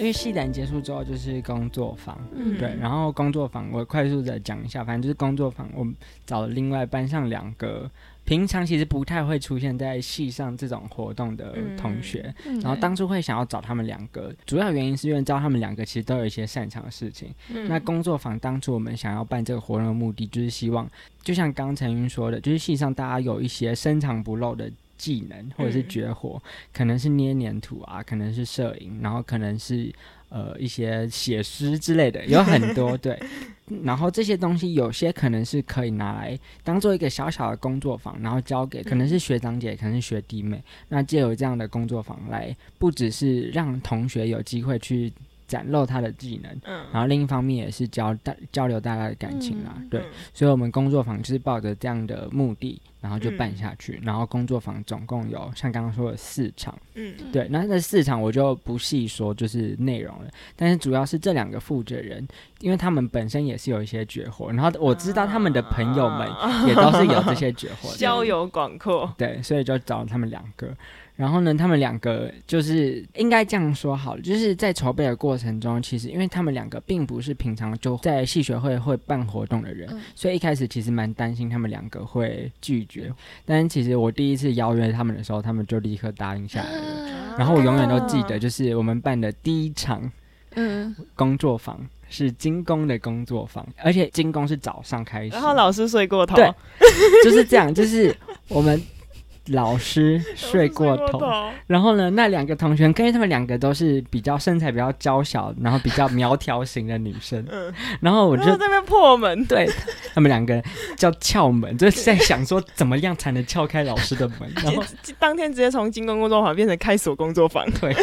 因为戏展结束之后就是工作坊，嗯。对，然后工作坊我快速的讲一下，反正就是工作坊，我们找了另外班上两个平常其实不太会出现在戏上这种活动的同学，嗯。然后当初会想要找他们两个，主要原因是因为知道他们两个其实都有一些擅长的事情。嗯。那工作坊当初我们想要办这个活动的目的，就是希望，就像刚陈云说的，就是戏上大家有一些深藏不露的技能或者是嗯绝活，可能是捏黏土啊，可能是摄影，然后可能是呃一些写诗之类的，有很多对。然后这些东西有些可能是可以拿来当做一个小小的工作坊，然后交给可能是学长姐，可能是学弟妹。那借由这样的工作坊来，不只是让同学有机会去展露他的技能，嗯然后另一方面也是交大交流大家的感情啦。嗯对，所以我们工作坊就是抱着这样的目的，然后就办嗯下去。然后工作坊总共有像刚刚说的四场，嗯对，那这四场我就不细说就是内容了，但是主要是这两个负责人，因为他们本身也是有一些绝活，然后我知道他们的朋友们也都是有这些绝活的，交友广阔，对，所以就找他们两个。然后呢，他们两个就是应该这样说好了，就是在筹备的过程中，其实因为他们两个并不是平常就在戏学会会办活动的人，嗯。所以一开始其实蛮担心他们两个会拒绝。但其实我第一次邀约他们的时候，他们就立刻答应下来了。然后我永远都记得，就是我们办的第一场嗯，工作坊是精工的工作坊，而且精工是早上开始，然后老师睡过头，对就是这样，就是我们老师 睡过头，然后呢，那两个同学，因为他们两个都是比较身材比较娇小，然后比较苗条型的女生，嗯，然后我就在那边破门，对他们两个叫撬门，就是在想说怎么样才能撬开老师的门，然后当天直接从精工工作坊变成开锁工作坊，对，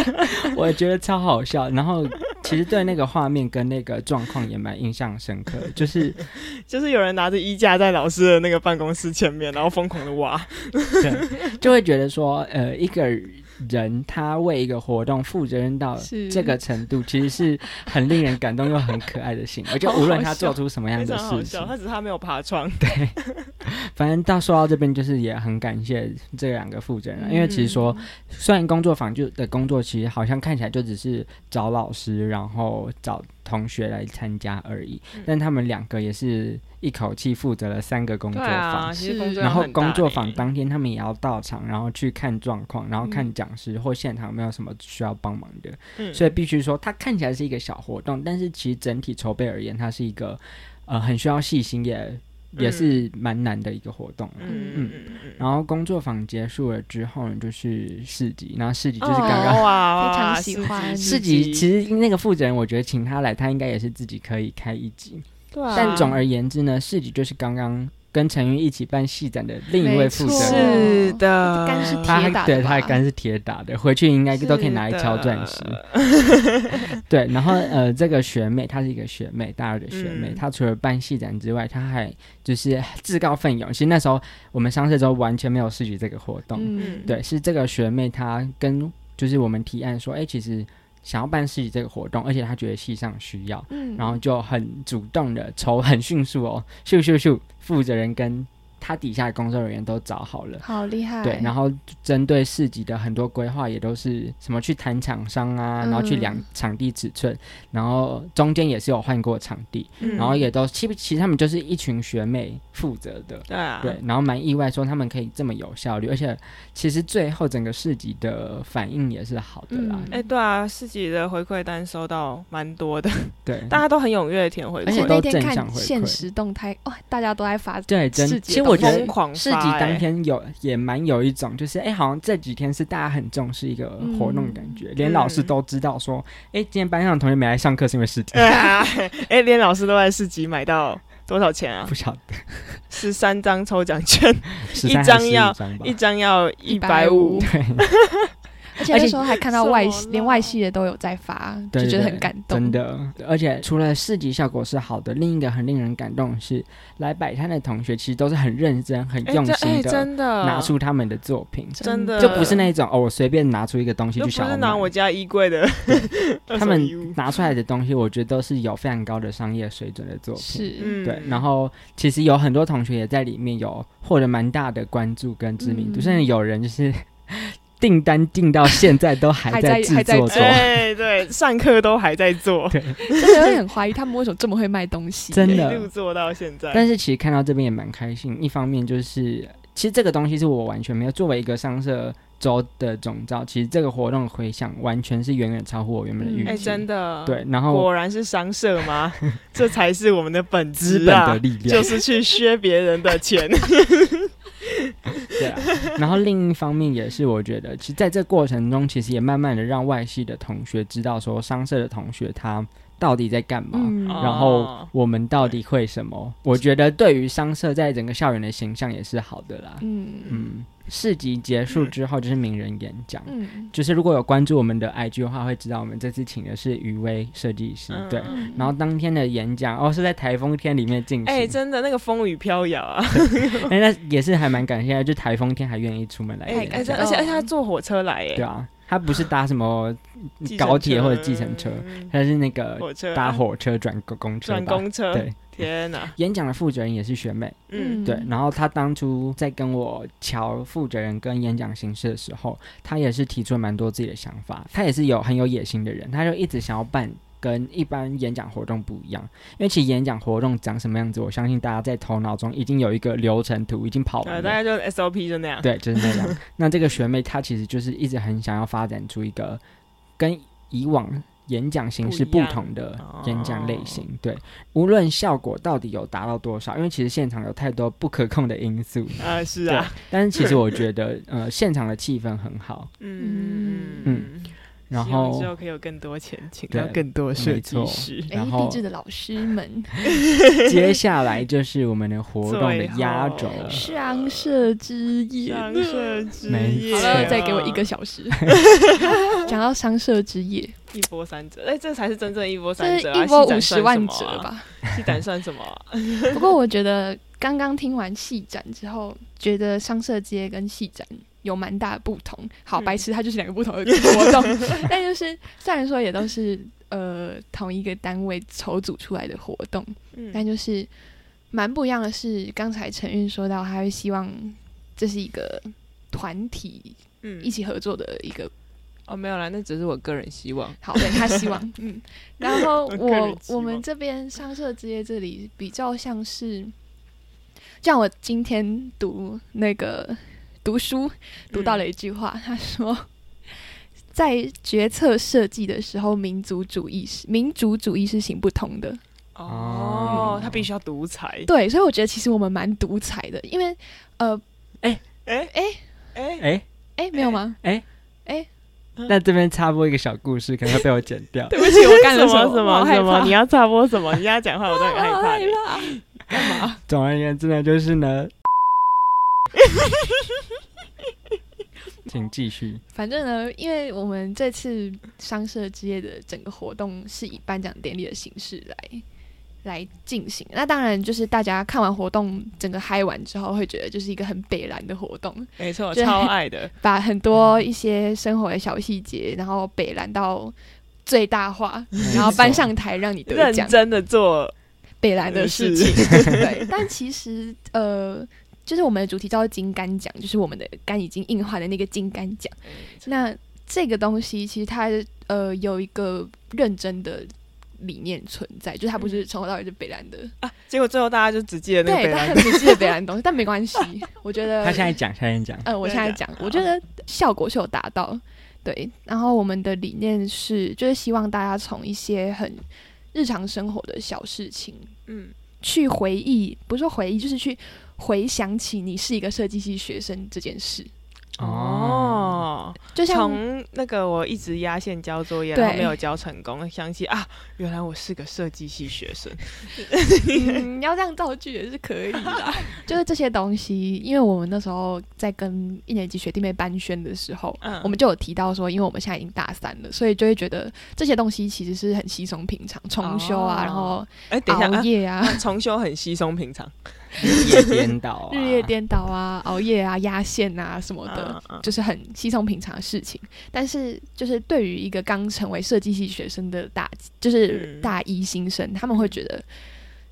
我觉得超好笑，然后其实对那个画面跟那个状况也蛮印象深刻，就是 就是有人拿着衣架在老师的那个办公室前面，然后疯狂的挖，对，就会觉得说，呃，一个人他为一个活动负责任到这个程度，其实是很令人感动又很可爱的行为。就无论他做出什么样的事情。他只是他没有爬窗，对。反正到说到这边，就是也很感谢这两个负责人啊，因为其实说，嗯虽然工作坊就的工作其实好像看起来就只是找老师，然后找同学来参加而已，嗯。但他们两个也是一口气负责了三个工作坊。然后工作欸。坊当天，他们也要到场，然后去看状况，然后看讲师或现场有没有什么需要帮忙的。嗯。所以必须说，它看起来是一个小活动，但是其实整体筹备而言，它是一个呃很需要细心也也是蛮难的一个活动啊。嗯嗯嗯嗯，然后工作坊结束了之后呢，就是市集，然后市集就是哦刚刚、哇非常喜欢市集，其实那个负责人，我觉得请他来，他应该也是自己可以开一集。对啊，但总而言之呢，市集就是刚刚跟陈云一起办戏展的另一位负责人。是的，他还对铁打的对他的肝是铁打的，回去应该都可以拿来敲钻石。对，然后呃，这个学妹她是一个学妹，大二的学妹，嗯。她除了办戏展之外，她还就是自告奋勇。其实那时候我们上市之后完全没有市集这个活动，嗯，对，是这个学妹她跟就是我们提案说，哎、其实想要办市集这个活动，而且他觉得戏上需要，嗯，然后就很主动的筹，很迅速哦，咻咻咻，负责人跟他底下的工作人员都找好了。好厉害，对，然后针对市集的很多规划也都是什么去谈厂商啊，然后去量嗯场地尺寸，然后中间也是有换过场地，嗯。然后也都其实其实他们就是一群学妹负责的，对啊，对，然后蛮意外说他们可以这么有效率，而且其实最后整个市集的反应也是好的啦，嗯。哎、对啊，市集的回馈单收到蛮多的，对，大家都很踊跃填回馈，而且都那天正向回现实动态，哇，大家都在发对，真市集其实我觉得市集当天有也蛮有一种，就是哎、好像这几天是大家很重视一个活动的感觉，连老师嗯都知道说，哎、今天班上的同学没来上课是因为市集，哎、连老师都在市集买到多少钱啊？不？晓得。十三张抽奖券，一张要11张吧一张要一百五。对而且那时候还看到外连外系的都有在发，就觉得很感动。真的。而且除了市集效果是好的，另一个很令人感动的是，来摆摊的同学其实都是很认真、很用心的真的。拿出他们的作品，真的。就不是那种哦，我随便拿出一个东西就想拿我家衣柜的 他们拿出来的东西，我觉得都是有非常高的商业水准的作品。是，嗯。对，然后其实有很多同学也在里面有获得蛮大的关注跟知名度，嗯。甚至有人就是订单订到现在都还还在制在还在作中做。哎，对，上课都还在做，对，真的会很怀疑他们为什么这么会卖东西。真一的路做到现在。但是其实看到这边也蛮开心，一方面就是其实这个东西是我完全没有作为一个商社周的总召，其实这个活动的回响完全是远远超乎我原本的预期。哎，真的，对，然后果然是商社吗？这才是我们的本资本的，力量就是去削别人的钱。对啊，然后另一方面也是，我觉得其实在这过程中，其实也慢慢的让外系的同学知道说，商社的同学他到底在干嘛。然后我们到底会什么？我觉得对于商社在整个校园的形象也是好的啦。嗯嗯，市集结束之后就是名人演讲，嗯。就是如果有关注我们的 IG 的话，会知道我们这次请的是余威设计师，嗯。对。嗯。然后当天的演讲哦是在台风天里面进行，哎，真的那个风雨飘摇啊！哎那也是还蛮感谢的，就台风天还愿意出门来哎而且而且他坐火车来，哎，对啊，他不是搭什么高铁或者计程车，他是那个火车。搭火车转公公车转吧。公车，对，天哪，演讲的负责人也是学妹，嗯，对，然后他当初在跟我瞧负责人跟演讲形式的时候，他也是提出了蛮多自己的想法。他也是有很有野心的人，他就一直想要办跟一般演讲活动不一样。因为其实演讲活动长什么样子，我相信大家在头脑中已经有一个流程图，已经跑了。大概就 SOP 就那样。对，就是那样。那这个学妹她其实就是一直很想要发展出一个跟以往演讲形式不同的哦演讲类型。对，无论效果到底有达到多少，因为其实现场有太多不可控的因素。啊，是啊，但是其实我觉得，呃，现场的气氛很好，嗯。嗯然希望后之后可以有更多钱，请对到更多设计师。哎，然后励志的老师们，接下来就是我们的活动压轴了。商社之夜。商社之没夜，好错了，再给我一个小时。讲到商社之夜，一波三折。哎，这才是真正一波这三折一波五十万？折吧。细胆算什么啊？不过我觉得刚刚听完戏展之后，觉得商社街跟戏展有蛮大的不同。好，嗯。白痴，它就是两个不同的活动，但就是虽然说也都是呃同一个单位筹组出来的活动，嗯。但就是蛮不一样的是，刚才陈韵说到，他会希望这是一个团体嗯。一起合作的一个哦，没有啦，那只是我个人希望。好，对他希望，嗯，然后我我们这边商社之夜这里比较像是，像我今天读那个读书读到了一句话，他说，在决策设计的时候，民族主义是民族主义是行不通的。哦，他必须要独裁。对，所以我觉得其实我们蛮独裁的，因为呃，哎哎哎，哎，哎，没有吗？哎哎，那这边插播一个小故事，可能会被我剪掉。对不起，我干了什么什么什么？你要插播什么？你跟他讲话，我都很害。怕，干嘛？总而言之呢，就是呢，请继续。反正呢，因为我们这次商社之夜的整个活动是以颁奖典礼的形式来来进行。那当然就是大家看完活动整个嗨完之后，会觉得就是一个很北蓝的活动，没错，超爱的。把很多一些生活的小细节，然后北蓝到最大化，然后搬上台让你得奖。认真的做，北蓝的事情，对。但其实呃，就是我们的主题叫做金杆奖，就是我们的肝已经硬化的那个金杆奖。那这个东西其实它呃有一个认真的理念存在，就是它不是从头到尾是北蓝的，啊，结果最后大家就只记得那个对，北兰它很只记得北蓝的东西，但没关系，我觉得 他现在讲，他现在讲。嗯，我现在讲，我觉得效果是有达到，对。然后我们的理念是，就是希望大家从一些很日常生活的小事情嗯，去回忆，不是说回忆，就是去回想起你是一个设计系学生这件事。哦，就像从那个我一直压线交作业，对然后没有交成功，想起啊，原来我是个设计系学生。嗯，要这样造句也是可以的。就是这些东西，因为我们那时候在跟一年级学弟妹班宣的时候，嗯我们就有提到说，因为我们现在已经大三了，所以就会觉得这些东西其实是很稀松平常，重修啊，哦然后哎，等一下啊，熬夜啊，啊 重修很稀松平常。日夜颠倒、啊，日夜颠倒啊，熬夜啊，压线啊什么的，嗯嗯就是很稀松平常的事情。但是，就是对于一个刚成为设计系学生的大，就是嗯。大一新生，他们会觉得，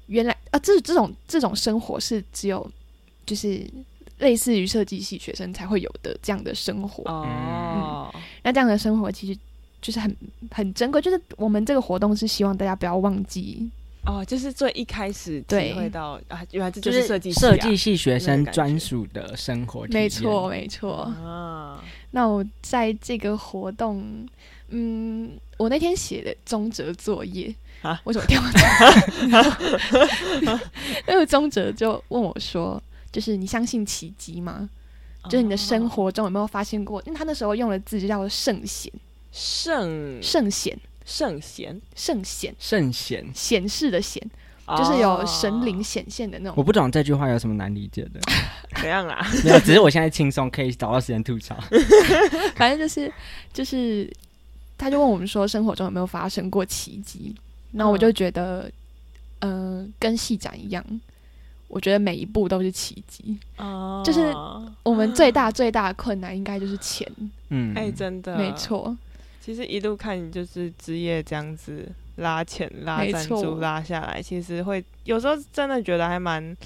原来啊，这这种这种生活是只有就是类似于设计系学生才会有的这样的生活。哦，那这样的生活其实就是很很珍贵，就是我们这个活动是希望大家不要忘记，哦，就是最一开始体会到啊，原来这就就是设计系设啊计系学生专属的生活体验。没错，没错。啊，那我在这个活动，嗯，我那天写的中哲作业啊为什么跳到？那个中哲就问我说：“就是你相信奇迹吗？就是你的生哦活中有没有发现过？因为他那时候用的字就叫做圣贤，圣圣贤，圣贤，圣贤，圣贤。显示的显，就是有神哦灵显现的那种。我不懂这句话有什么难理解的，怎样啊？没有，只是我现在轻松可以找到时间吐槽。反正就是就是，他就问我们说，生活中有没有发生过奇迹？那我就觉得，嗯、跟戏展一样，我觉得每一步都是奇迹。哦就是我们最大最大的困难应该就是钱，嗯，哎，真的没。错，其实一路看你就是职业这样子拉钱、拉没赞助、拉下来，其实会有时候真的觉得还蛮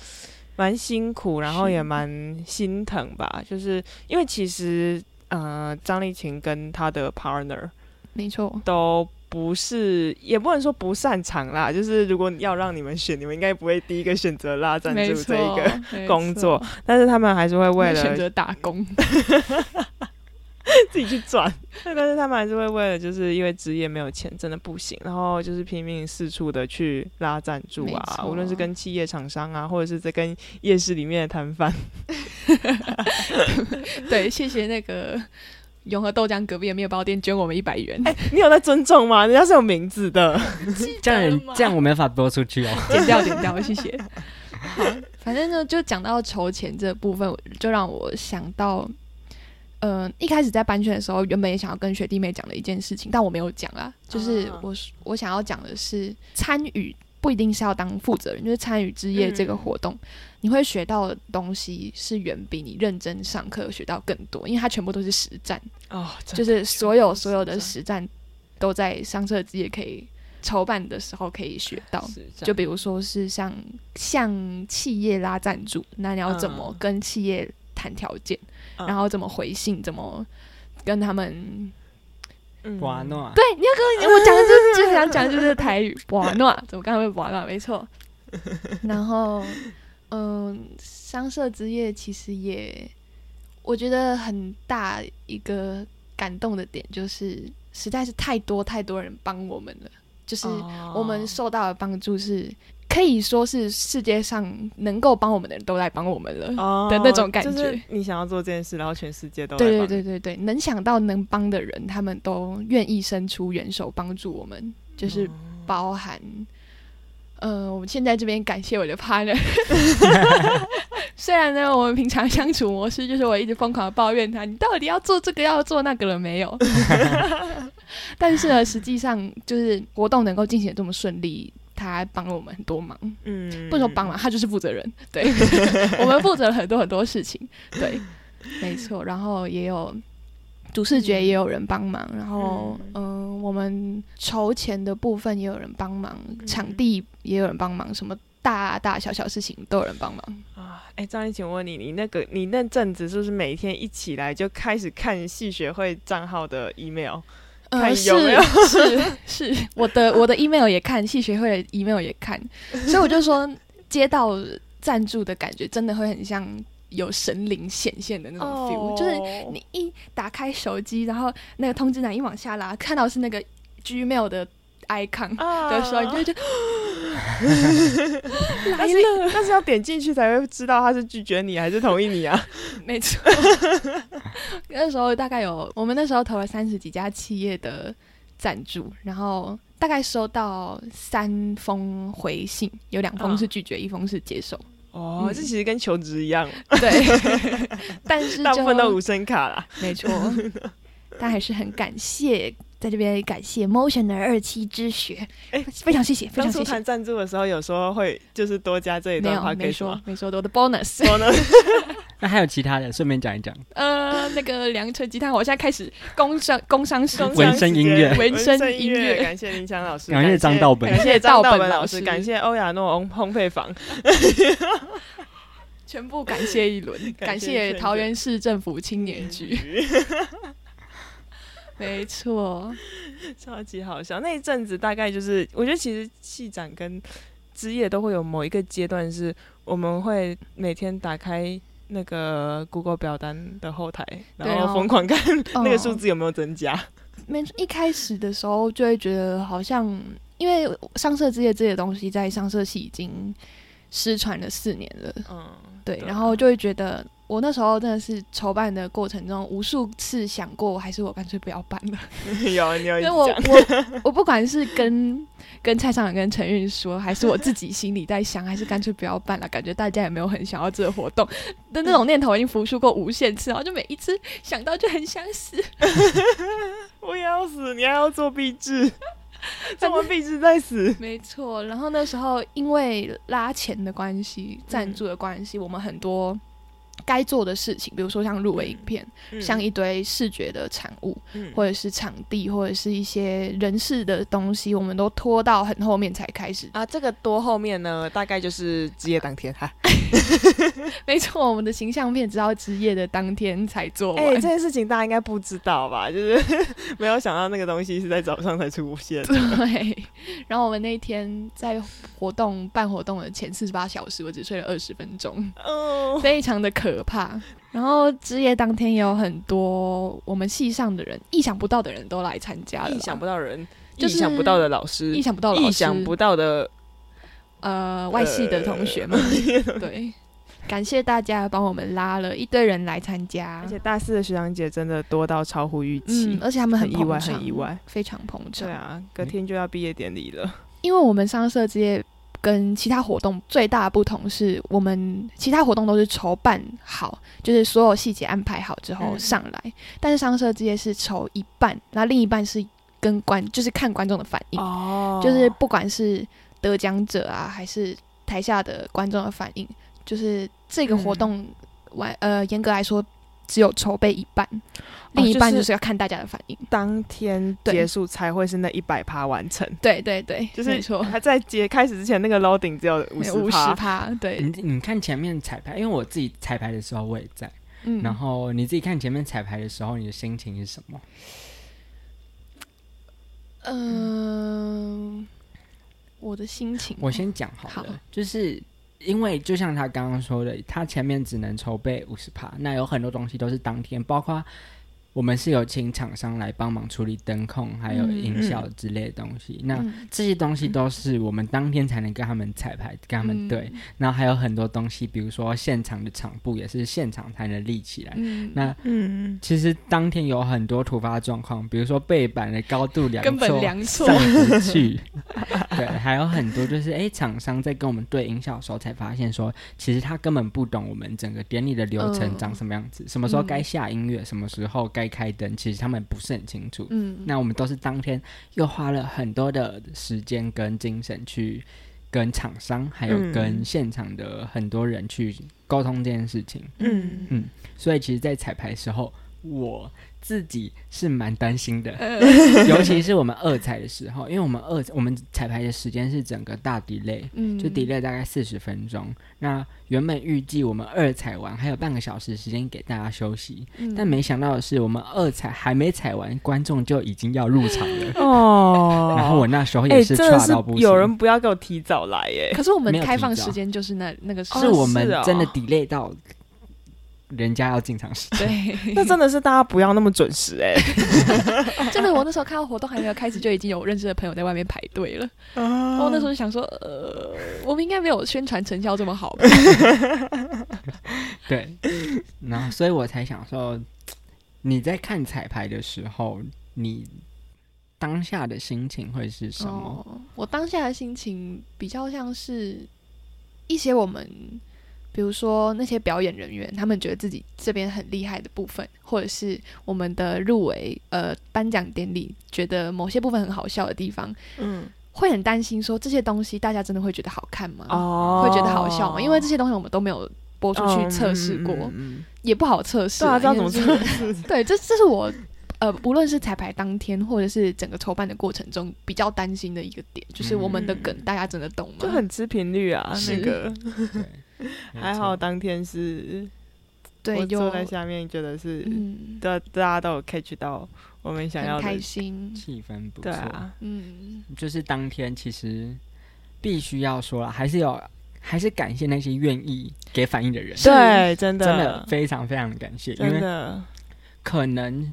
蛮辛苦，然后也蛮心疼吧。就是因为其实呃，张丽琴跟她的 partner 没错，都不是，也不能说不擅长啦。就是如果要让你们选，你们应该不会第一个选择拉赞助这一错个，工作，但是他们还是会为了选择打工，自己去赚，但是他们还是会为了就是因为职业没有钱，真的不行，然后就是拼命四处的去拉赞助啊，无论是跟企业厂商啊，或者是在跟夜市里面的摊贩，对，谢谢那个永和豆浆隔壁的面包店捐我们一百元，你有在尊重吗？人家是有名字的，这样这样我没法播出去哦。剪掉剪掉，谢谢。好，反正呢，就讲到筹钱这部分，就让我想到，呃，一开始在班选的时候，原本也想要跟学弟妹讲的一件事情，但我没有讲啦。就是啊我我想要讲的是，参与不一定是要当负责人，就是参与之夜这个活动，你会学到的东西是远比你认真上课学到更多，因为它全部都是实战，就是所有所有的实实战都在上社之夜可以筹办的时候可以学到。就比如说是像向企业拉赞助，那你要怎么嗯跟企业谈条件，嗯然后怎么回信，怎么跟他们嗯对，你要跟我讲的就是就是想讲的就是台语 瓦诺，怎么刚才会瓦诺？没错。然后，嗯，商社之夜其实也，我觉得很大一个感动的点就是，实在是太多太多人帮我们了，就是哦我们受到的帮助是。可以说是世界上能够帮我们的人都来帮我们了。哦的那种感就是觉你想要做这件事，然后全世界都对对对对对，能想到能帮的人，他们都愿意伸出援手帮助我们，就是哦包含，呃，我们现在这边感谢我的 partner。虽然呢，我们平常相处模式就是我一直疯狂的抱怨他，你到底要做这个要做那个了没有？但是呢，实际上就是活动能够进行的这么顺利，他帮了我们很多忙。嗯不说帮忙，他就是负责人。对，我们负责了很多很多事情。对，没错。然后也有主视觉也有人帮忙，然后嗯、我们筹钱的部分也有人帮忙，场地也有人帮忙，什么大大小小事情都有人帮忙。啊，哎，张丽，请问你，你那个你那阵子是不是每天一起来就开始看戏学会账号的 email？呃，看是有没有。是是，我的我的 email 也看，系学会的 email 也看，所以我就说接到赞助的感觉真的会很像有神灵显现的那种 feel，、就是哦你一打开手机，然后那个通知栏一往下拉，看到是那个 Gmail 的 icon 啊的时候，你就会觉得 来但是了，但是要点进去才会知道他是拒绝你还是同意你啊？没错。那时候大概有，我们那时候投了三十几家企业的赞助，然后大概收到三封回信，有两封嗯是拒绝，一封是接受。哦，嗯这其实跟求职一样，对，但是大部分都就无声卡啦。没错，但还是很感谢，在这边感谢 Motion 的二期之学，哎非常谢谢，非常谢谢当初谈。赞助的时候，有时候会就是多加这一段没有 p 没 o 说吗？没说的，我的 bonus。说呢？那还有其他的，顺便讲一讲。呃，那个良辰吉他，我现在开始工商工商时工间纹身音乐 纹身身音乐感谢林强老师，感谢张道本感谢张道道本本老师，老师感谢欧亚诺烘烘焙坊。全部感谢一轮，感谢桃园市政府青年局。没错，超级好笑。那一阵子大概就是，我觉得其实戏展跟之夜都会有某一个阶段，是我们会每天打开那个 Google 表单的后台，然后疯狂看那个数字有没有增加。没，一开始的时候就会觉得好像，因为上色之夜这些东西在上色系已经失传了四年了。嗯，对，然后就会觉得。我那时候真的是筹办的过程中，无数次想过，还是我干脆不要办了。有，有，因为我我我不管是跟跟蔡尚跟陈韵说，还是我自己心里在想，还是干脆不要办了。感觉大家也没有很想要这个活动的那种念头，已经浮出过无限次，然后就每一次想到就很想死。我也要死，你还要做壁纸，做完壁纸再死。没错，然后那时候因为拉钱的关系、赞助的关系，我们很多。该做的事情，比如说像入围影片，像一堆视觉的产物，或者是场地，或者是一些人事的东西，我们都拖到很后面才开始啊。这个多后面呢，大概就是职业当天哈。没错，我们的形象片直到职业的当天才做完。哎，这件事情大家应该不知道吧？就是 没有想到那个东西是在早上才出现。对。然后我们那天在活动办活动的前四十八小时，我只睡了二十分钟，哦，非常的可。可怕。然后职业当天也有很多我们系上的人，意想不到的人都来参加了。意想不到人，意想不到的老师，意想不到，意想不到的呃外系的同学们。对，感谢大家帮我们拉了一堆人来参加，而且大四的学长姐真的多到超乎预期，而且他们很意外，很意外，非常捧场。对啊，隔天就要毕业典礼了，因为我们上社职业。跟其他活动最大的不同是我们其他活动都是筹办好，就是所有细节安排好之后上来，但是商社这些是筹一半，那另一半是跟观，就是看观众的反应，就是不管是得奖者啊，还是台下的观众的反应，就是这个活动完，呃，严格来说。只有筹备一半，另一半就是要看大家的反应。当天结束才会是那一百趴完成。对对对，就是错。还在结开始之前，那个 loading 只有五十五十趴。对，你你看前面彩排，因为我自己彩排的时候我也在。嗯。然后你自己看前面彩排的时候，你的心情是什么？嗯，我的心情，我先讲好了，就是。因为就像他刚刚说的，他前面只能筹备五十趴，那有很多东西都是当天，包括。我们是有请厂商来帮忙处理灯控，还有音效之类的东西。那这些东西都是我们当天才能跟他们彩排，跟他们对。然后还有很多东西，比如说现场的场布也是现场才能立起来。那嗯，其实当天有很多突发状况，比如说背板的高度量错上不去。对，还有很多就是哎，厂商在跟我们对音效的时候才发现说，其实他根本不懂我们整个典礼的流程长什么样子，什么时候该下音乐，什么时候该。该开灯，其实他们不是很清楚。嗯，那我们都是当天又花了很多的时间跟精神去跟厂商，还有跟现场的很多人去沟通这件事情。嗯嗯，所以其实，在彩排时候，我。自己是蛮担心的，尤其是我们二彩的时候，因为我们二我们彩排的时间是整个大 delay，嗯，就 delay 大概四十分钟。那原本预计我们二彩完还有半个小时时间给大家休息，但没想到的是，我们二彩还没彩完，观众就已经要入场了 哦。然后我那时候也是差到不行，有人不要给我提早来耶。可是我们开放时间就是那那个，是我们真的 delay 到。人家要进场时，对，那真的是大家不要那么准时哎！真的，我那时候看到活动还没有开始，就已经有认识的朋友在外面排队了。我那时候就想说，呃，我们应该没有宣传成效这么好。吧？对，然后所以我才想说，你在看彩排的时候，你当下的心情会是什么？我当下的心情比较像是一些我们。比如说那些表演人员，他们觉得自己这边很厉害的部分，或者是我们的入围呃颁奖典礼，觉得某些部分很好笑的地方，嗯，会很担心说这些东西大家真的会觉得好看吗？哦，会觉得好笑吗？因为这些东西我们都没有播出去测试过，也不好测试，对啊，知道怎么测试？对，这这是我呃，无论是彩排当天，或者是整个筹办的过程中，比较担心的一个点，就是我们的梗大家真的懂吗？就很吃频率啊，那个。还好当天是对，我坐在下面，觉得是嗯，大大家都有 catch 到我们想要的开，心，气氛不错。对啊，嗯，就是当天其实必须要说了，还是有，还是感谢那些愿意给反应的人，对，真的。真的非常非常感谢，因为，可能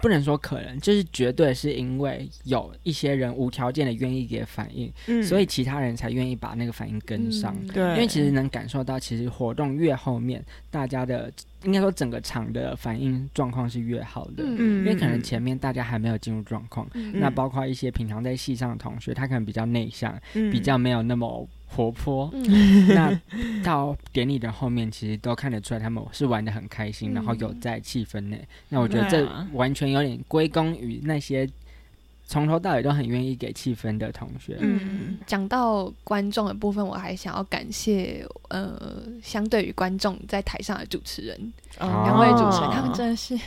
不能说可能，就是绝对是因为有一些人无条件的愿意给反应，嗯，所以其他人才愿意把那个反应跟上。嗯对，因为其实能感受到，其实活动越后面，大家的应该说整个场的反应状况是越好的。嗯。因为可能前面大家还没有进入状况，嗯。那包括一些平常在戏上的同学，他可能比较内向，嗯。比较没有那么活泼。嗯 那 到典礼的后面，其实都看得出来他们是玩的很开心，嗯然后有在气氛内。那我觉得这完全有点归功于那些从头到尾都很愿意给气氛的同学。嗯讲到观众的部分，我还想要感谢呃，相对于观众在台上的主持人，哦两位主持人，他们真的是，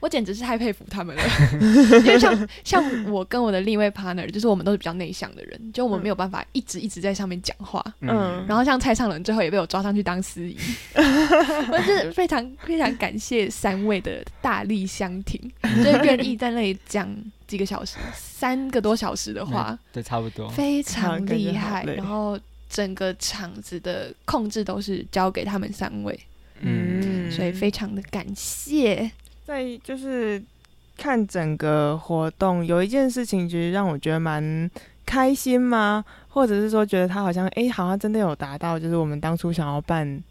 我简直是太佩服他们了。因为像像我跟我的另一位 partner，就是我们都是比较内向的人，就我们没有办法一直一直在上面讲话。嗯然后像蔡尚伦最后也被我抓上去当司仪，我是非常非常感谢三位的大力相挺，就是愿意在那里讲几个小时，三个多小时的话嗯，对，差不多。非常厉害。然后整个场子的控制都是交给他们三位，嗯，所以非常的感谢。在就是看整个活动，有一件事情其实让我觉得蛮开心吗？或者是说觉得他好像哎、诶好像真的有达到，就是我们当初想要办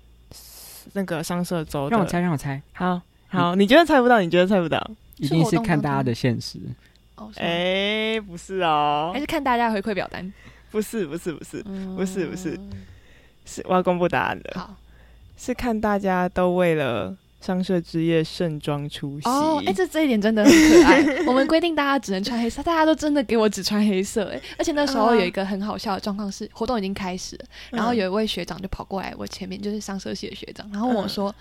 那个商社周。让我猜，让我猜，好好，你觉得猜不到？你觉得猜不到？一定是看大家的现实。哦，哎、不是哦还，是看大家回馈表单，不是，不是，不是，嗯不是不是是我要公布答案的，好是看大家都为了商社之夜盛装出席。哦，哎、这这一点真的很可爱。我们规定大家只能穿黑色，大家都真的给我只穿黑色、哎，而且那时候有一个很好笑的状况是，活动已经开始了，然后有一位学长就跑过来我前面，就是商社系的学长，然后问我说。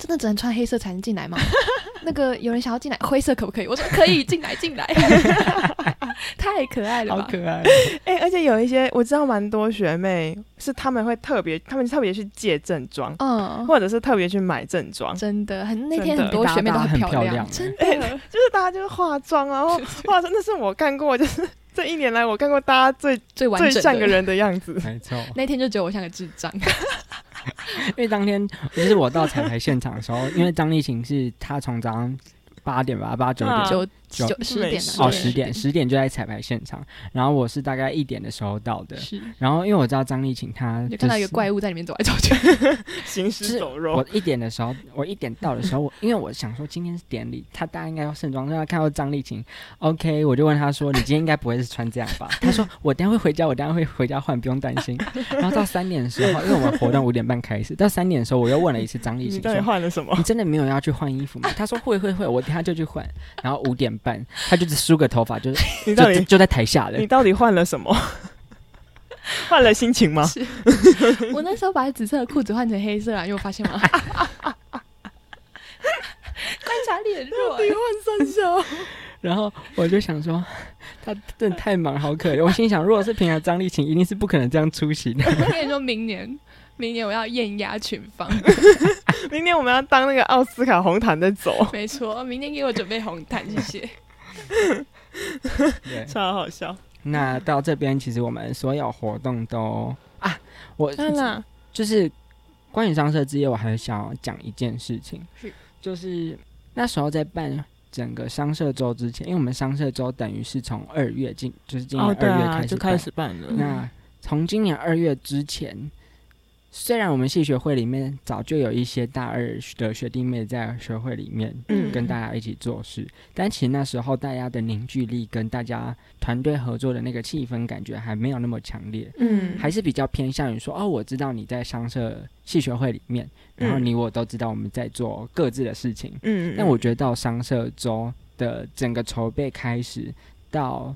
真的只能穿黑色才能进来吗？那个有人想要进来，灰色可不可以？我说可以，进来进来，太可爱了吧！好可爱，哎、而且有一些我知道蛮多学妹是他们会特别，他们特别去借正装，嗯，或者是特别去买正装，真的很那天很多学妹都很漂漂亮真的。就是大家就是化妆啊，然后化妆，那是我看过，就是这一年来我看过大家最最完整的最像个人的样子。没错。那天就觉得我像个智障。因为当天就是我到彩排现场的时候，因为张丽琴是她从早上八点吧，八九点。啊九九九十点是啊哦，对十点，十点就在彩排现场，然后我是大概一点的时候到的，是，然后因为我知道张丽琴她就看到一个怪物在里面走来走去。行尸走肉我，一点的时候，我一点到的时候，我因为我想说今天是典礼，他大家应该要盛装，让他看到张丽琴，OK，我就问他说：“你今天应该不会是穿这样吧？”他说：“我等下会回家，我等一下会回家换，不用担心。”然后到三点的时候，因为我们活动五点半开始，到三点的时候，我又问了一次张丽你到底琴说换了什么：“你？真的没有要去换衣服吗？”他说：“会会会，我等下就去换。”然后五点半，他就只梳个头发，就是你到底就在台下了你。到底换了什么？换了心情吗？我那时候把紫色的裤子换成黑色啊，因为我发现吗？观察力很弱、欸。换三小，然后我就想说，他真的太忙，好可怜。我心想，如果是平常张丽琴，一定是不可能这样出席的。我跟你说，明年，明年我要艳压群芳。明天我们要当那个奥斯卡红毯的走，没错，明天给我准备红毯，谢谢。超好笑。那到这边，其实我们所有活动都啊，我真的，就是关于商社之夜，我还想要讲一件事情，是就是那时候在办整个商社周之前，因为我们商社周等于是从二月进，就是今年二月啊，开始开始办了。那从今年二月之前，虽然我们系学会里面早就有一些大二的学弟妹在学会里面嗯跟大家一起做事，但其实那时候大家的凝聚力跟大家团队合作的那个气氛感觉还没有那么强烈，嗯还是比较偏向于说哦，我知道你在商社系学会里面，然后嗯你我都知道我们在做各自的事情，嗯，但我觉得到商社周的整个筹备开始到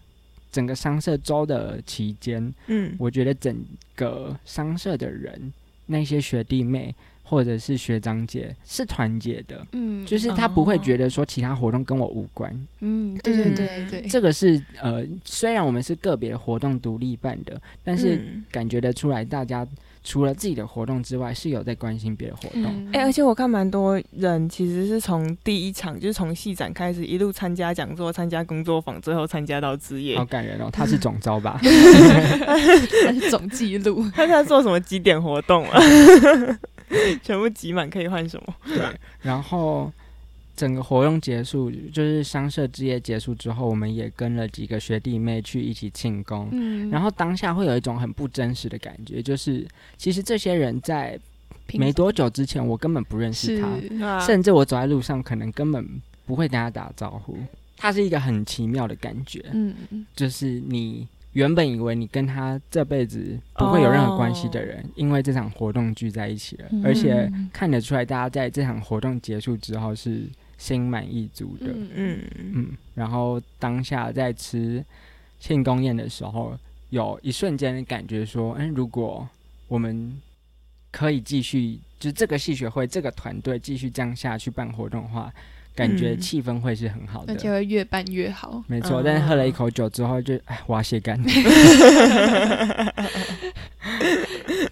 整个商社周的期间，嗯我觉得整个商社的人，那些学弟妹或者是学长姐是团结的，嗯就是他不会哦觉得说其他活动跟我无关。嗯，对对对对，这个是呃，虽然我们是个别活动独立办的，但是嗯感觉得出来，大家除了自己的活动之外，是有在关心别的活动。嗯哎、而且我看蛮多人其实是从第一场，就是从戏展开始，一路参加讲座、参加工作坊，最后参加到职业好。感人哦，他是总招吧？他 是 总记录。他在做什么几点活动啊？全部挤满可以换什么？对，然后整个活动结束，就是商社之夜结束之后，我们也跟了几个学弟妹去一起庆功。嗯。然后当下会有一种很不真实的感觉，就是其实这些人在没多久之前，我根本不认识他，啊。甚至我走在路上可能根本不会跟他打招呼。他是一个很奇妙的感觉，嗯嗯。就是你原本以为你跟他这辈子不会有任何关系的人，因为这场活动聚在一起了，嗯。而且看得出来，大家在这场活动结束之后是心满意足的。嗯嗯，嗯，然后当下在吃庆功宴的时候，有一瞬间的感觉说，嗯，如果我们可以继续，就是这个戏学会这个团队继续这样下去办活动的话，感觉嗯气氛会是很好的而且的。会越办越好。没错，嗯但是喝了一口酒之后就，哎，我要卸干。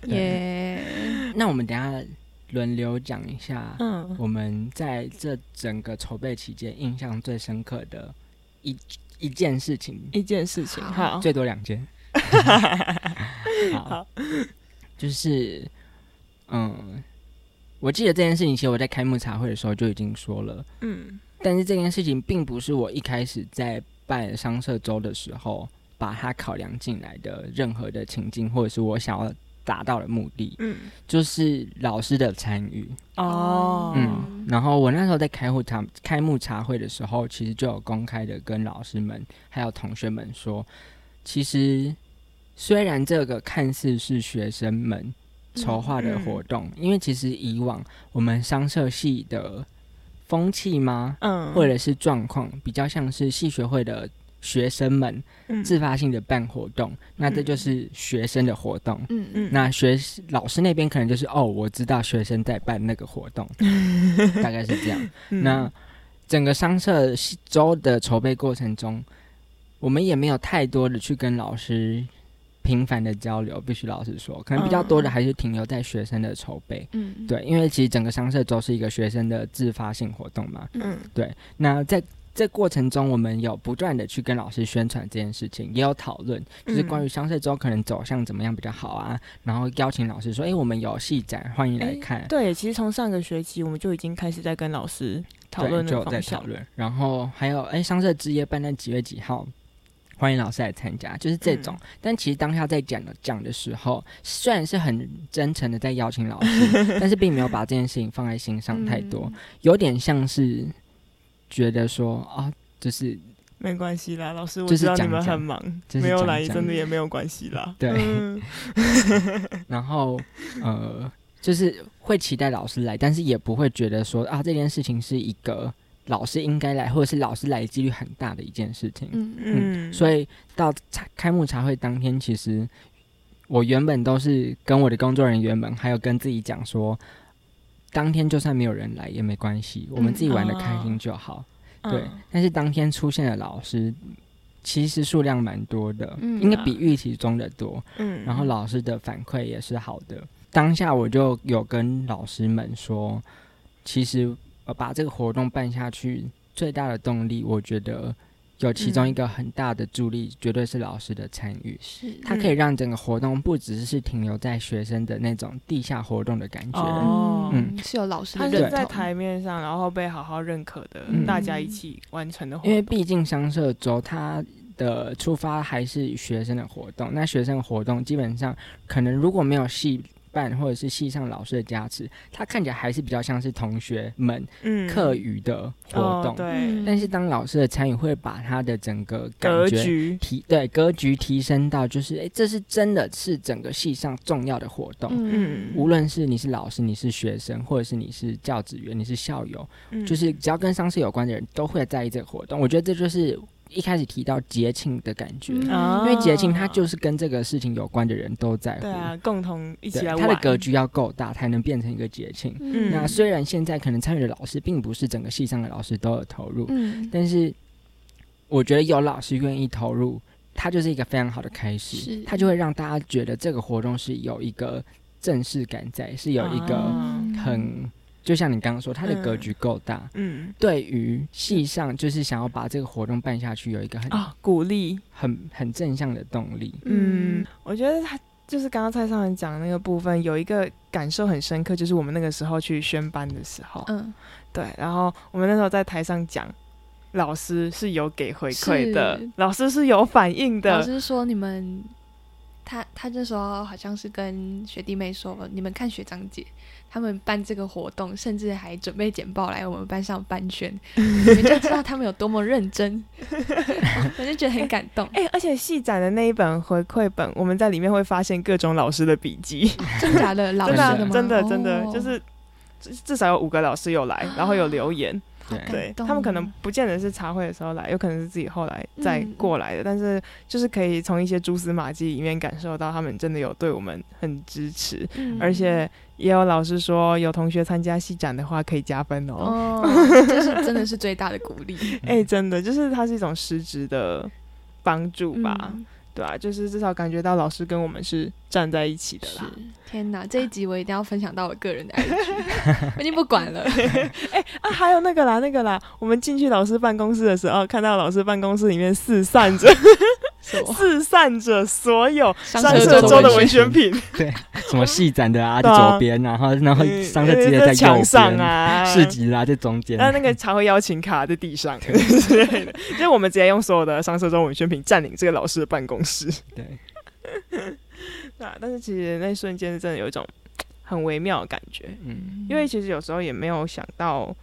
耶，那我们等下轮流讲一下，嗯，我们在这整个筹备期间印象最深刻的一一件事情，一件事情，好，最多两件。好，就是嗯，我记得这件事情，其实我在开幕茶会的时候就已经说了，嗯。但是这件事情并不是我一开始在办商社周的时候把它考量进来的任何的情境，或者是我想要达到了目的，嗯，就是老师的参与。哦，嗯，然后我那时候在开会茶开幕茶会的时候，其实就有公开的跟老师们还有同学们说，其实虽然这个看似是学生们筹划的活动，因为其实以往我们商社系的风气吗，嗯，或者是状况，比较像是系学会的学生们嗯自发性的办活动，那这就是学生的活动。嗯嗯那学老师那边可能就是哦，我知道学生在办那个活动，大概是这样。嗯那整个商社周的筹备过程中，我们也没有太多的去跟老师频繁的交流，必须老实说，可能比较多的还是停留在学生的筹备。嗯，对，因为其实整个商社周是一个学生的自发性活动嘛。嗯对，那在这过程中，我们有不断的去跟老师宣传这件事情，也有讨论，就是关于商社周可能走向怎么样比较好啊，然后邀请老师说，哎、我们有戏展，欢迎来哎看。对，其实从上个学期我们就已经开始在跟老师讨论对就在讨论，然后还有哎，商社之夜办在几月几号？欢迎老师来参加，就是这种。嗯但其实当下在讲的讲的时候，虽然是很真诚的在邀请老师，但是并没有把这件事情放在心上太多，嗯有点像是觉得说啊，就是没关系啦，老师，我就是知道你们很忙，就是没有来真的也没有关系啦。对嗯 然后呃，就是会期待老师来，但是也不会觉得说啊这件事情是一个老师应该来，或者是老师来的几率很大的一件事情。嗯嗯，所以到茶开幕茶会当天，其实我原本都是跟我的工作人员们，还有跟自己讲说，当天就算没有人来也没关系，我们自己玩的开心就好。对嗯，但是当天出现的老师。其实数量蛮多的，嗯应该比预期中的多。嗯，然后老师的反馈也是好的。当下我就有跟老师们说，其实呃把这个活动办下去，最大的动力，我觉得有其中一个很大的助力，绝对是老师的参与。是。它可以让整个活动不只是停留在学生的那种地下活动的感觉，哦。嗯，是有老师他是在台面上，然后被好好认可的，嗯。大家一起完成的活因为。毕竟商社周它的出发还是学生的活动，那学生的活动基本上可能如果没有系办或者是系上老师的加持，他看起来还是比较像是同学们嗯课余的活动。哦对嗯但是当老师的参与，会把他的整个感觉格局，提对格局提升到，就是诶，这是真的是整个系上重要的活动。嗯无论是你是老师，你是学生，或者是你是教职员，你是校友，嗯就是只要跟商事有关的人都会在意这个活动。我觉得这就是一开始提到节庆的感觉，因为节庆它就是跟这个事情有关的人都在乎。对啊，共同一起来玩。它的格局要够大，才能变成一个节庆。嗯那虽然现在可能参与的老师并不是整个系上的老师都有投入，嗯，但是我觉得有老师愿意投入，它就是一个非常好的开始。它就会让大家觉得这个活动是有一个正式感在，是有一个啊很，就像你刚刚说，他的格局够大，嗯。对于系上就是想要把这个活动办下去，有一个很、啊，鼓励，很很正向的动力。嗯，我觉得他就是刚刚蔡尚文讲的那个部分，有一个感受很深刻，就是我们那个时候去宣班的时候，嗯，对，然后我们那时候在台上讲，老师是有给回馈的，老师是有反应的。老，师说你们，他他那时候好像是跟学弟妹说，你们看学长姐他们办这个活动，甚至还准备简报来我们班上搬宣，你们就知道他们有多么认真，我就觉得很感动。哎、而且戏展的那一本回馈本，我们在里面会发现各种老师的笔记，真假的？老 真的啊师的吗？真的真的哦。就是至至少有五个老师有来，然后有留言，对。他们可能哦不见得是茶会的时候来，有可能是自己后来再嗯。过来的，但是就是可以从一些蛛丝马迹里面感受到他们真的有对我们很支持，嗯。而且也有老师说有同学参加戏展的话可以加分哦。哦，这是真的是最大的鼓励。哎、真的就是它是一种实质的帮助吧，嗯对啊，就是至少感觉到老师跟我们是站在一起的啦。天哪，这一集我一定要分享到我个人的 IG，我已经不管了。哎啊，还有那个啦，那个啦，我们进去老师办公室的时候，看到老师办公室里面四散着？四散着所有上上色周的文文宣品，对，什么戏展的啊，在左边，然后然后嗯上课直接在呃墙右，上啊，市集啦在中间。然后那个茶会邀请卡在地上。之类的，就是我们直接用所有的上色周文宣品占领这个老师的办公室。对，对啊，但是其实那一瞬间真的有一种很微妙的感觉，嗯，因为其实有时候也没有想到，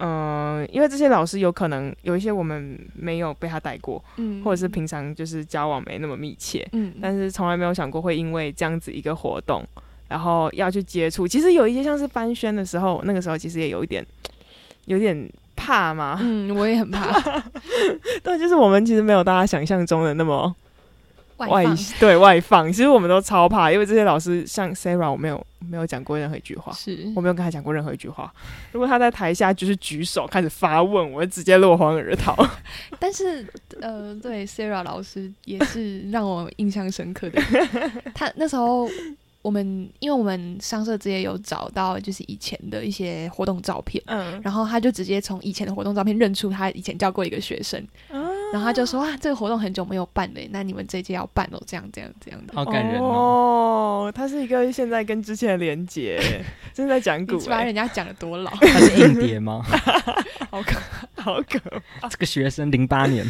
嗯、因为这些老师有可能有一些我们没有被他带过，嗯或者是平常就是交往没那么密切，嗯，但是从来没有想过会因为这样子一个活动，然后要去接触。其实有一些像是班宣的时候，那个时候其实也有一点，有点怕嘛。嗯，我也很怕 对，就是我们其实没有大家想象中的那么外 对外放，其实我们都超怕，因为这些老师像 Sarah，我没有没有讲过任何一句话。是我没有跟他讲过任何一句话。如果他在台下就是举手开始发问，我会直接落荒而逃。但是呃，对 Sarah 老师也是让我印象深刻的。他那时候我们因为我们上社之夜有找到就是以前的一些活动照片，嗯，然后他就直接从以前的活动照片认出他以前教过一个学生，然后他就说啊，这个活动很久没有办了，那你们这一届要办哦，这样这样这样的。好感人哦。哦，他是一个现在跟之前的连结，真的在讲古、你把欸，人家讲的多老，他是硬碟吗？好可好可怕。这个学生零八年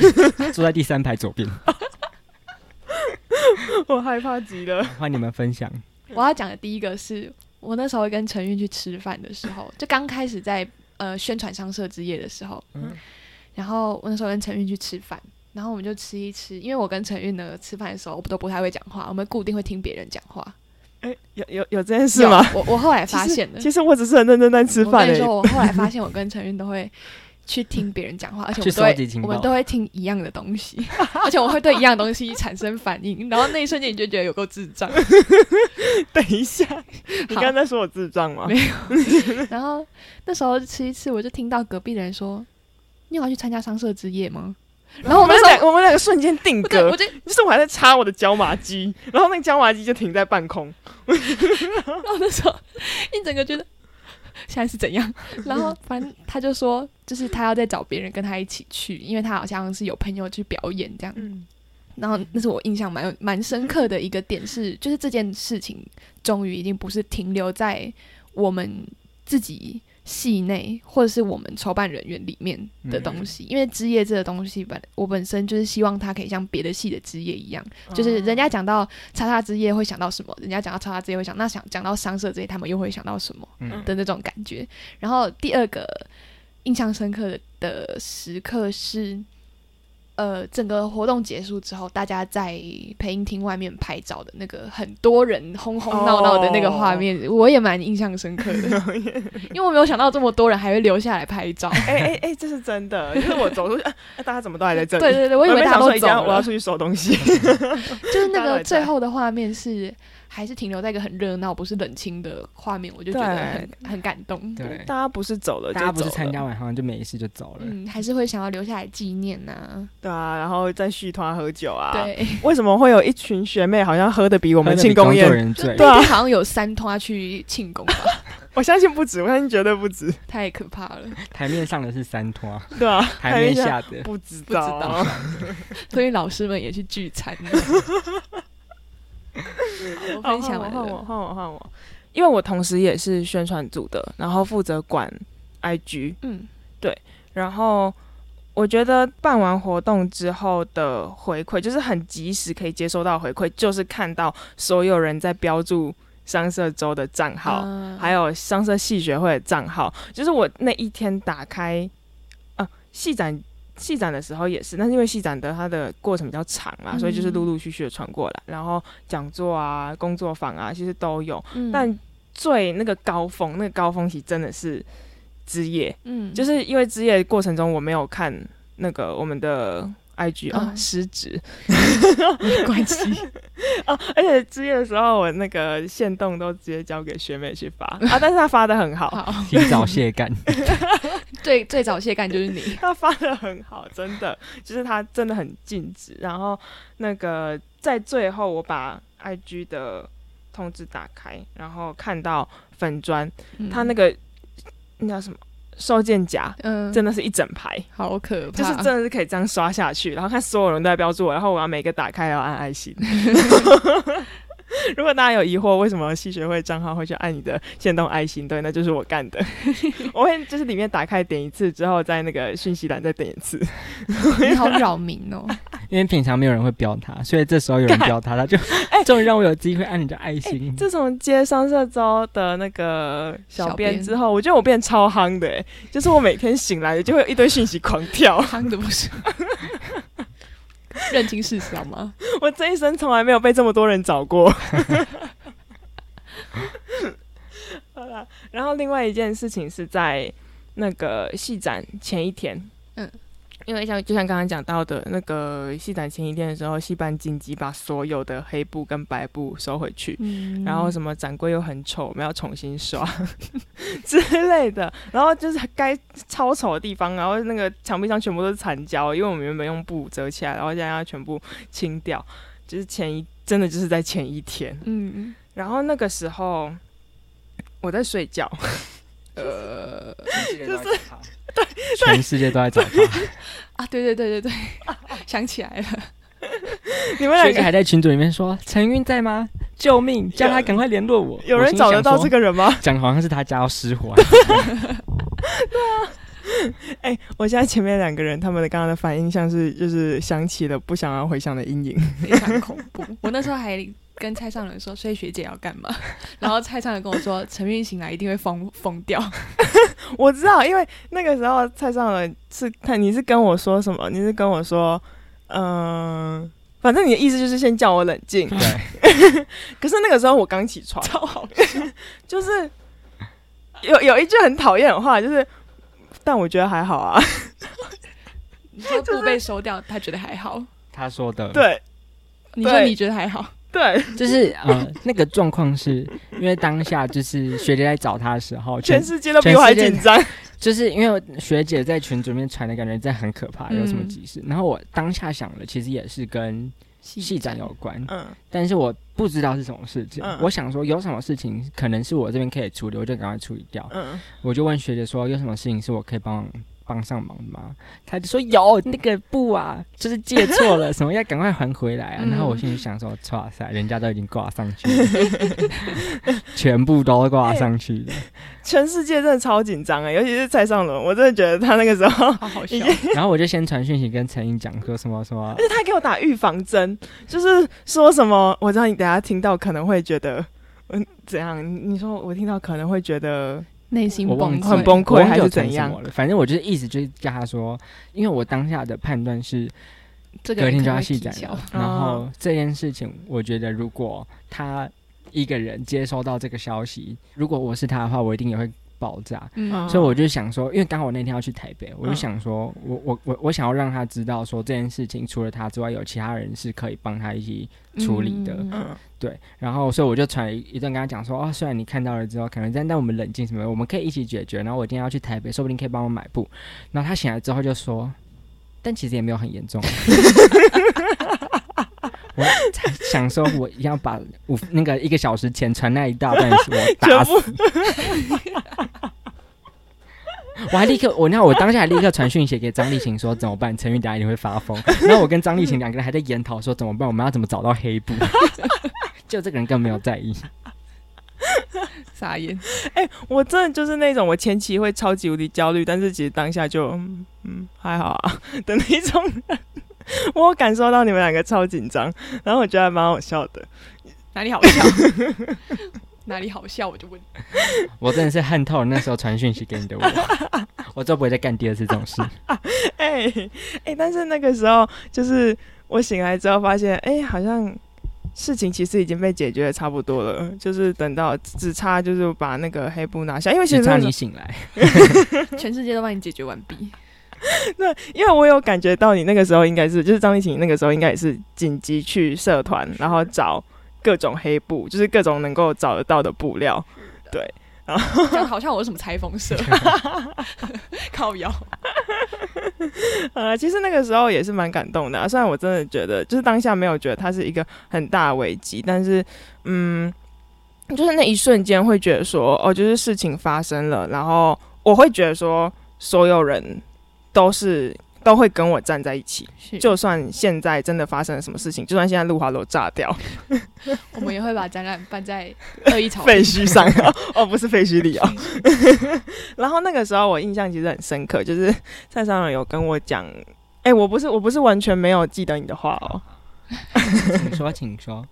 坐在第三排左边，我害怕极了。欢迎你们分享。我要讲的第一个是我那时候跟陈韵去吃饭的时候，就刚开始在呃宣传商社之夜的时候，嗯然后我那时候跟陈韵去吃饭，然后我们就吃一吃，因为我跟陈韵呢吃饭的时候，我都不太会讲话，我们固定会听别人讲话。哎、有有有这件事吗？我我后来发现了，其实我只是很认真在吃饭诶、我跟你说，我后来发现我跟陈韵都会。去听别人讲话，而且我们都会我们都会听一样的东西，而且我会对一样东西产生反应，然后那一瞬间你就觉得有够智障。等一下，你刚刚在说我智障吗？没有然后那时候吃一次，我就听到隔壁的人说：“你有要去参加商社之夜吗？”然后我们两我们两个瞬间定，格我，就就是我还在插我的椒麻机，然后那个椒麻机就停在半空。然后那时候一整个觉得现在是怎样？然后反正他就说，就是他要再找别人跟他一起去，因为他好像是有朋友去表演这样。嗯，然后那是我印象蛮有蛮深刻的一个点是，就是这件事情终于已经不是停留在我们自己系内或者是我们筹办人员里面的东西，因为枝叶这个东西本我本身就是希望它可以像别的系的枝叶一样，就是人家讲到叉叉枝叶会想到什么，人家讲到叉叉枝叶会想，那想讲到商社这些他们又会想到什么嗯。的那种感觉。然后第二个印象深刻的的时刻是，呃，整个活动结束之后，大家在配音厅外面拍照的那个很多人轰轰闹闹的那个画面，我也蛮印象深刻的，因为我没有想到这么多人还会留下来拍照。哎哎哎，这是真的，就是我走出去，大家怎么都还在这里？对对对，我以为没大家都走想说一定要我要，出去收东西。就是那个最后的画面是还是停留在一个很热闹，不是冷清的画面，我就觉得很很感动。对，大家不是走了，大家不是参加完好像就没事就走了，嗯，还是会想要留下来纪念呐。对啊，然后再续团喝酒啊。对，为什么会有一群学妹好像喝的比我们庆功宴 人醉？对啊，好像有三团去庆功吧。我相信不止，我相信绝对不止，太可怕了。台面上的是三拖，对啊，台面下的不知道。所以老师们也去聚餐。我分享换我，换我，换我，因为我同时也是宣传组的，然后负责管 IG。嗯，对。然后我觉得办完活动之后的回馈，就是很及时可以接收到回馈，就是看到所有人在标注。商社周的账号，还有商社系学会的账号，就是我那一天打开，啊，系展系展的时候也是，但是因为戏展的它的过程比较长嘛，所以就是陆陆续续的传过来，然后讲座啊、工作坊啊，其实都有。但最那个高峰，那个高峰期真的是之夜，嗯，就是因为之夜过程中我没有看那个我们的。I G 啊，失职，没 关系 哦。而且之夜的时候，我那个线动都直接交给学妹去发啊，但是她发的很好，提早卸干。最最早卸干就是你，他发的很好，真的，就是他真的很尽职。然后那个在最后，我把 I G 的通知打开，然后看到粉砖，他那个那叫什么？收件夹，嗯，真的是一整排，好可怕，就是真的是可以这样刷下去，然后看所有人都在标注我，然后我要每个打开要按爱心。如果大家有疑惑，为什么戏学会账号会去按你的线动爱心？对，那就是我干的。我会就是里面打开点一次之后，在那个讯息栏再点一次。你好扰民哦！因为平常没有人会标他，所以这时候有人标他，他就哎，终于让我有机会按你的爱心。自从接商社周的那个小编之后，我觉得我变超夯的，就是我每天醒来就会有一堆讯息狂跳，夯的不是。认清事实好吗？我这一生从来没有被这么多人找过。好了，然后另外一件事情是在那个戏展前一天，嗯。因为像就像刚刚讲到的那个戏展前一天的时候，戏班紧急把所有的黑布跟白布收回去，然后什么展柜又很丑，我们要重新刷 之类的，然后就是该超丑的地方，然后那个墙壁上全部都是残胶，因为我们原本用布折起来，然后现在要全部清掉，就是前一真的就是在前一天，嗯，然后那个时候我在睡觉，呃，就是。对，全世界都在找他 啊！对对对对对，想起来了。你们两个还在群组里面说陈韵在吗？救命！叫他赶快联络我。有人找得到这个人吗？讲好像是他家要失火。对啊。哎，我现在前面两个人他们的刚刚的反应像是就是想起了不想要回想的阴影，非常恐怖。我那时候还。跟蔡尚伦说，所以学姐要干嘛？然后蔡尚伦跟我说，陈韵醒来一定会疯疯掉。我知道，因为那个时候蔡尚伦是他，你是跟我说什么？你是跟我说，嗯，反正你的意思就是先叫我冷静。对。可是那个时候我刚起床，超好就是有有一句很讨厌的话，就是，但我觉得还好啊。你说不被收掉，他觉得还好。他说的。对。你说你觉得还好。对，就是呃，那个状况是因为当下就是学姐在找他的时候，全世界都比我还紧张。就是因为学姐在群组里面传的感觉在很可怕，有什么急事？然后我当下想的其实也是跟戏展有关，嗯，但是我不知道是什么事情。我想说有什么事情可能是我这边可以处理，我就赶快处理掉。嗯，我就问学姐说有什么事情是我可以帮。帮上忙吗？他就说有那个布啊，就是借错了，什么要赶快还回来啊。然后我心里想说，哇塞，人家都已经挂上去了，全部都挂上去了。全世界真的超紧张哎，尤其是蔡尚伦，我真的觉得他那个时候 好好笑。然后我就先传讯息跟陈英讲说什么什么，而且他给我打预防针，就是说什么，我知道你等下听到可能会觉得，嗯，怎样？你说我听到可能会觉得。内心崩溃，很崩溃还是怎样？反正我就是一直就是叫他说，因为我当下的判断是，隔天就要戏展了。然后这件事情，我觉得如果他一个人接收到这个消息，如果我是他的话，我一定也会爆炸。嗯，所以我就想说，因为刚好我那天要去台北，我就嗯想说，我我我我想要让他知道，说这件事情除了他之外，有其他人是可以帮他一起处理的。对，然后所以我就传了一段跟他讲说，哦，虽然你看到了之后，可能但但我们冷静什么，我们可以一起解决。然后我今天要去台北，说不定可以帮我买布。然后他醒来之后就说，但其实也没有很严重。我才想说，我要把五那个一个小时前传那一大段，我 打死。我还立刻，我那我当下还立刻传讯息给张丽琴说怎么办？陈玉达一定会发疯。然后我跟张丽琴两个人还在研讨说怎么办？我们要怎么找到黑布？就这个人根本没有在意。傻眼，哎、我真的就是那种我前期会超级无敌焦虑，但是其实当下就嗯嗯还好啊的那种人。我感受到你们两个超紧张，然后我觉得还蛮好笑的。哪里好笑？哪里好笑？我就问。我真的是恨透了那时候传讯息给你的我，我就不会再干第二次这种事。哎、哎、但是那个时候就是我醒来之后发现，哎、好像事情其实已经被解决的差不多了，就是等到只差就是把那个黑布拿下，因为其只差实那时候你醒来，全世界都帮你解决完毕。因为我有感觉到你那个时候应该是，就是张丽琴那个时候应该也是紧急去社团，然后找各种黑布，就是各种能够找得到的布料。对，讲好像我是什么裁缝社，靠腰。呃，其实那个时候也是蛮感动的、啊，虽然我真的觉得，就是当下没有觉得它是一个很大的危机，但是，嗯，就是那一瞬间会觉得说，哦，就是事情发生了，然后我会觉得说，所有人都是都会跟我站在一起，就算现在真的发生了什么事情，就算现在路华楼炸掉，我们也会把展览办在二一草废墟上 哦，不是废墟里哦。然后那个时候我印象其实很深刻，就是蔡商人有跟我讲，哎、我不是我不是完全没有记得你的话哦，请说，请说。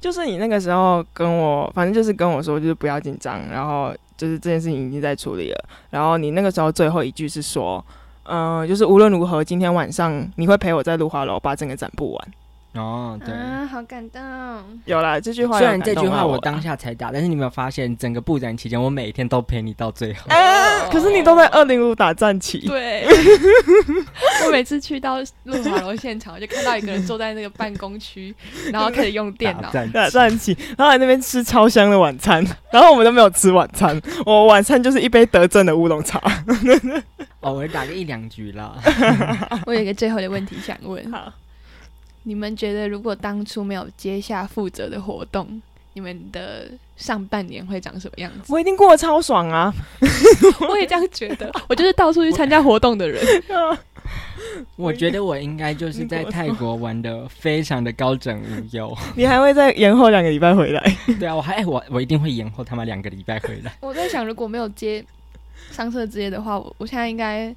就是你那个时候跟我，反正就是跟我说，就是不要紧张，然后就是这件事情已经在处理了。然后你那个时候最后一句是说，嗯、就是无论如何，今天晚上你会陪我在露华楼把整个展布完。哦，对。啊，好感动。有啦，这句话有虽然这句话我当下才打，但是你有没有发现，整个布展期间，我每天都陪你到最后。啊，可是你都在二零五打战旗，对，我每次去到路华楼现场，我就看到一个人坐在那个办公区，然后开始用电脑。打战打战旗，然后在那边吃超香的晚餐，然后我们都没有吃晚餐，我晚餐就是一杯德政的乌龙茶。偶尔打个一两局啦。我有一个最后的问题想问：好，你们觉得如果当初没有接下负责的活动，你们的上半年会长什么样子？我一定过得超爽啊！我也这样觉得，我就是到处去参加活动的人。我觉得我应该就是在泰国玩的非常的高枕无忧。你还会再延后两个礼拜回来？对啊，我还哎我我一定会延后他们两个礼拜回来。我在想，如果没有接上色之夜的话，我我现在应该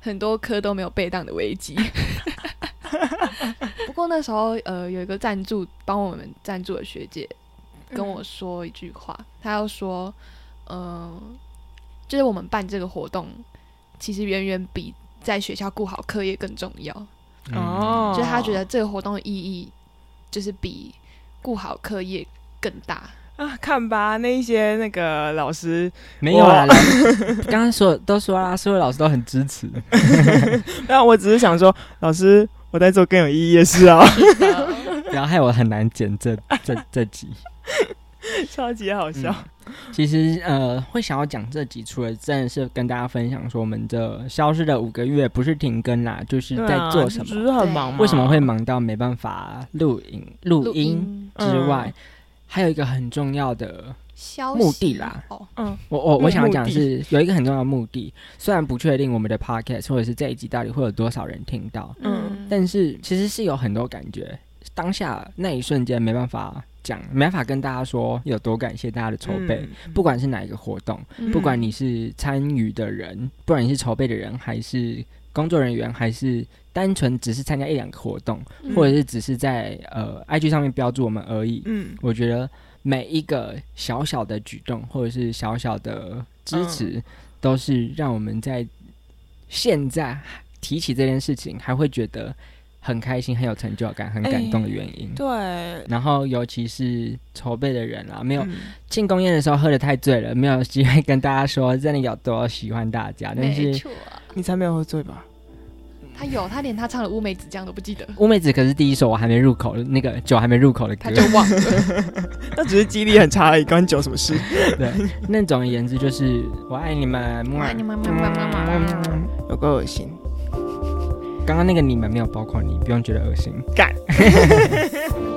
很多科都没有备档的危机。不过那时候，呃，有一个赞助帮我们赞助的学姐跟我说一句话，她要说，嗯、就是我们办这个活动，其实远远比在学校顾好课业更重要。嗯哦就是她觉得这个活动的意义，就是比顾好课业更大。啊，看吧，那一些那个老师，没有啦，刚刚说都说啦，所有老师都很支持。那我只是想说，老师，我在做更有意义的事啊，不要害我很难剪这这这集。超级好笑。其实呃，会想要讲这集，除了真的是跟大家分享说我们的消失的五个月不是停更啦，就是在做什么，只是很忙嘛？为什么会忙到没办法录影录音之外，还有一个很重要的，消息？目的啦。哦，嗯，我我我想要讲的是有一个很重要的目的，虽然不确定我们的 podcast 或者是这一集到底会有多少人听到，嗯。但是其实是有很多感觉，当下那一瞬间没办法讲，没办法跟大家说有多感谢大家的筹备。嗯。不管是哪一个活动，嗯。不管你是参与的人，不管你是筹备的人，还是工作人员，还是单纯只是参加一两个活动，嗯或者是只是在呃 IG 上面标注我们而已。嗯我觉得每一个小小的举动，或者是小小的支持，都是让我们在现在提起这件事情，还会觉得很开心、很有成就感、很感动的原因。对，然后尤其是筹备的人啦，没有嗯庆功宴的时候喝的太醉了，没有机会跟大家说真的有多喜欢大家。但没是错，你才没有喝醉吧？他有，他连他唱的乌梅子酱都不记得，乌梅子可是第一首我还没入口那个酒还没入口的歌他，就忘了。那只是记忆力很差而已，关酒什么事？对，那总而言之就是我爱你们，我爱你们，么么么么么有够恶心。刚刚那个你们没有包括你，不用觉得恶心。干。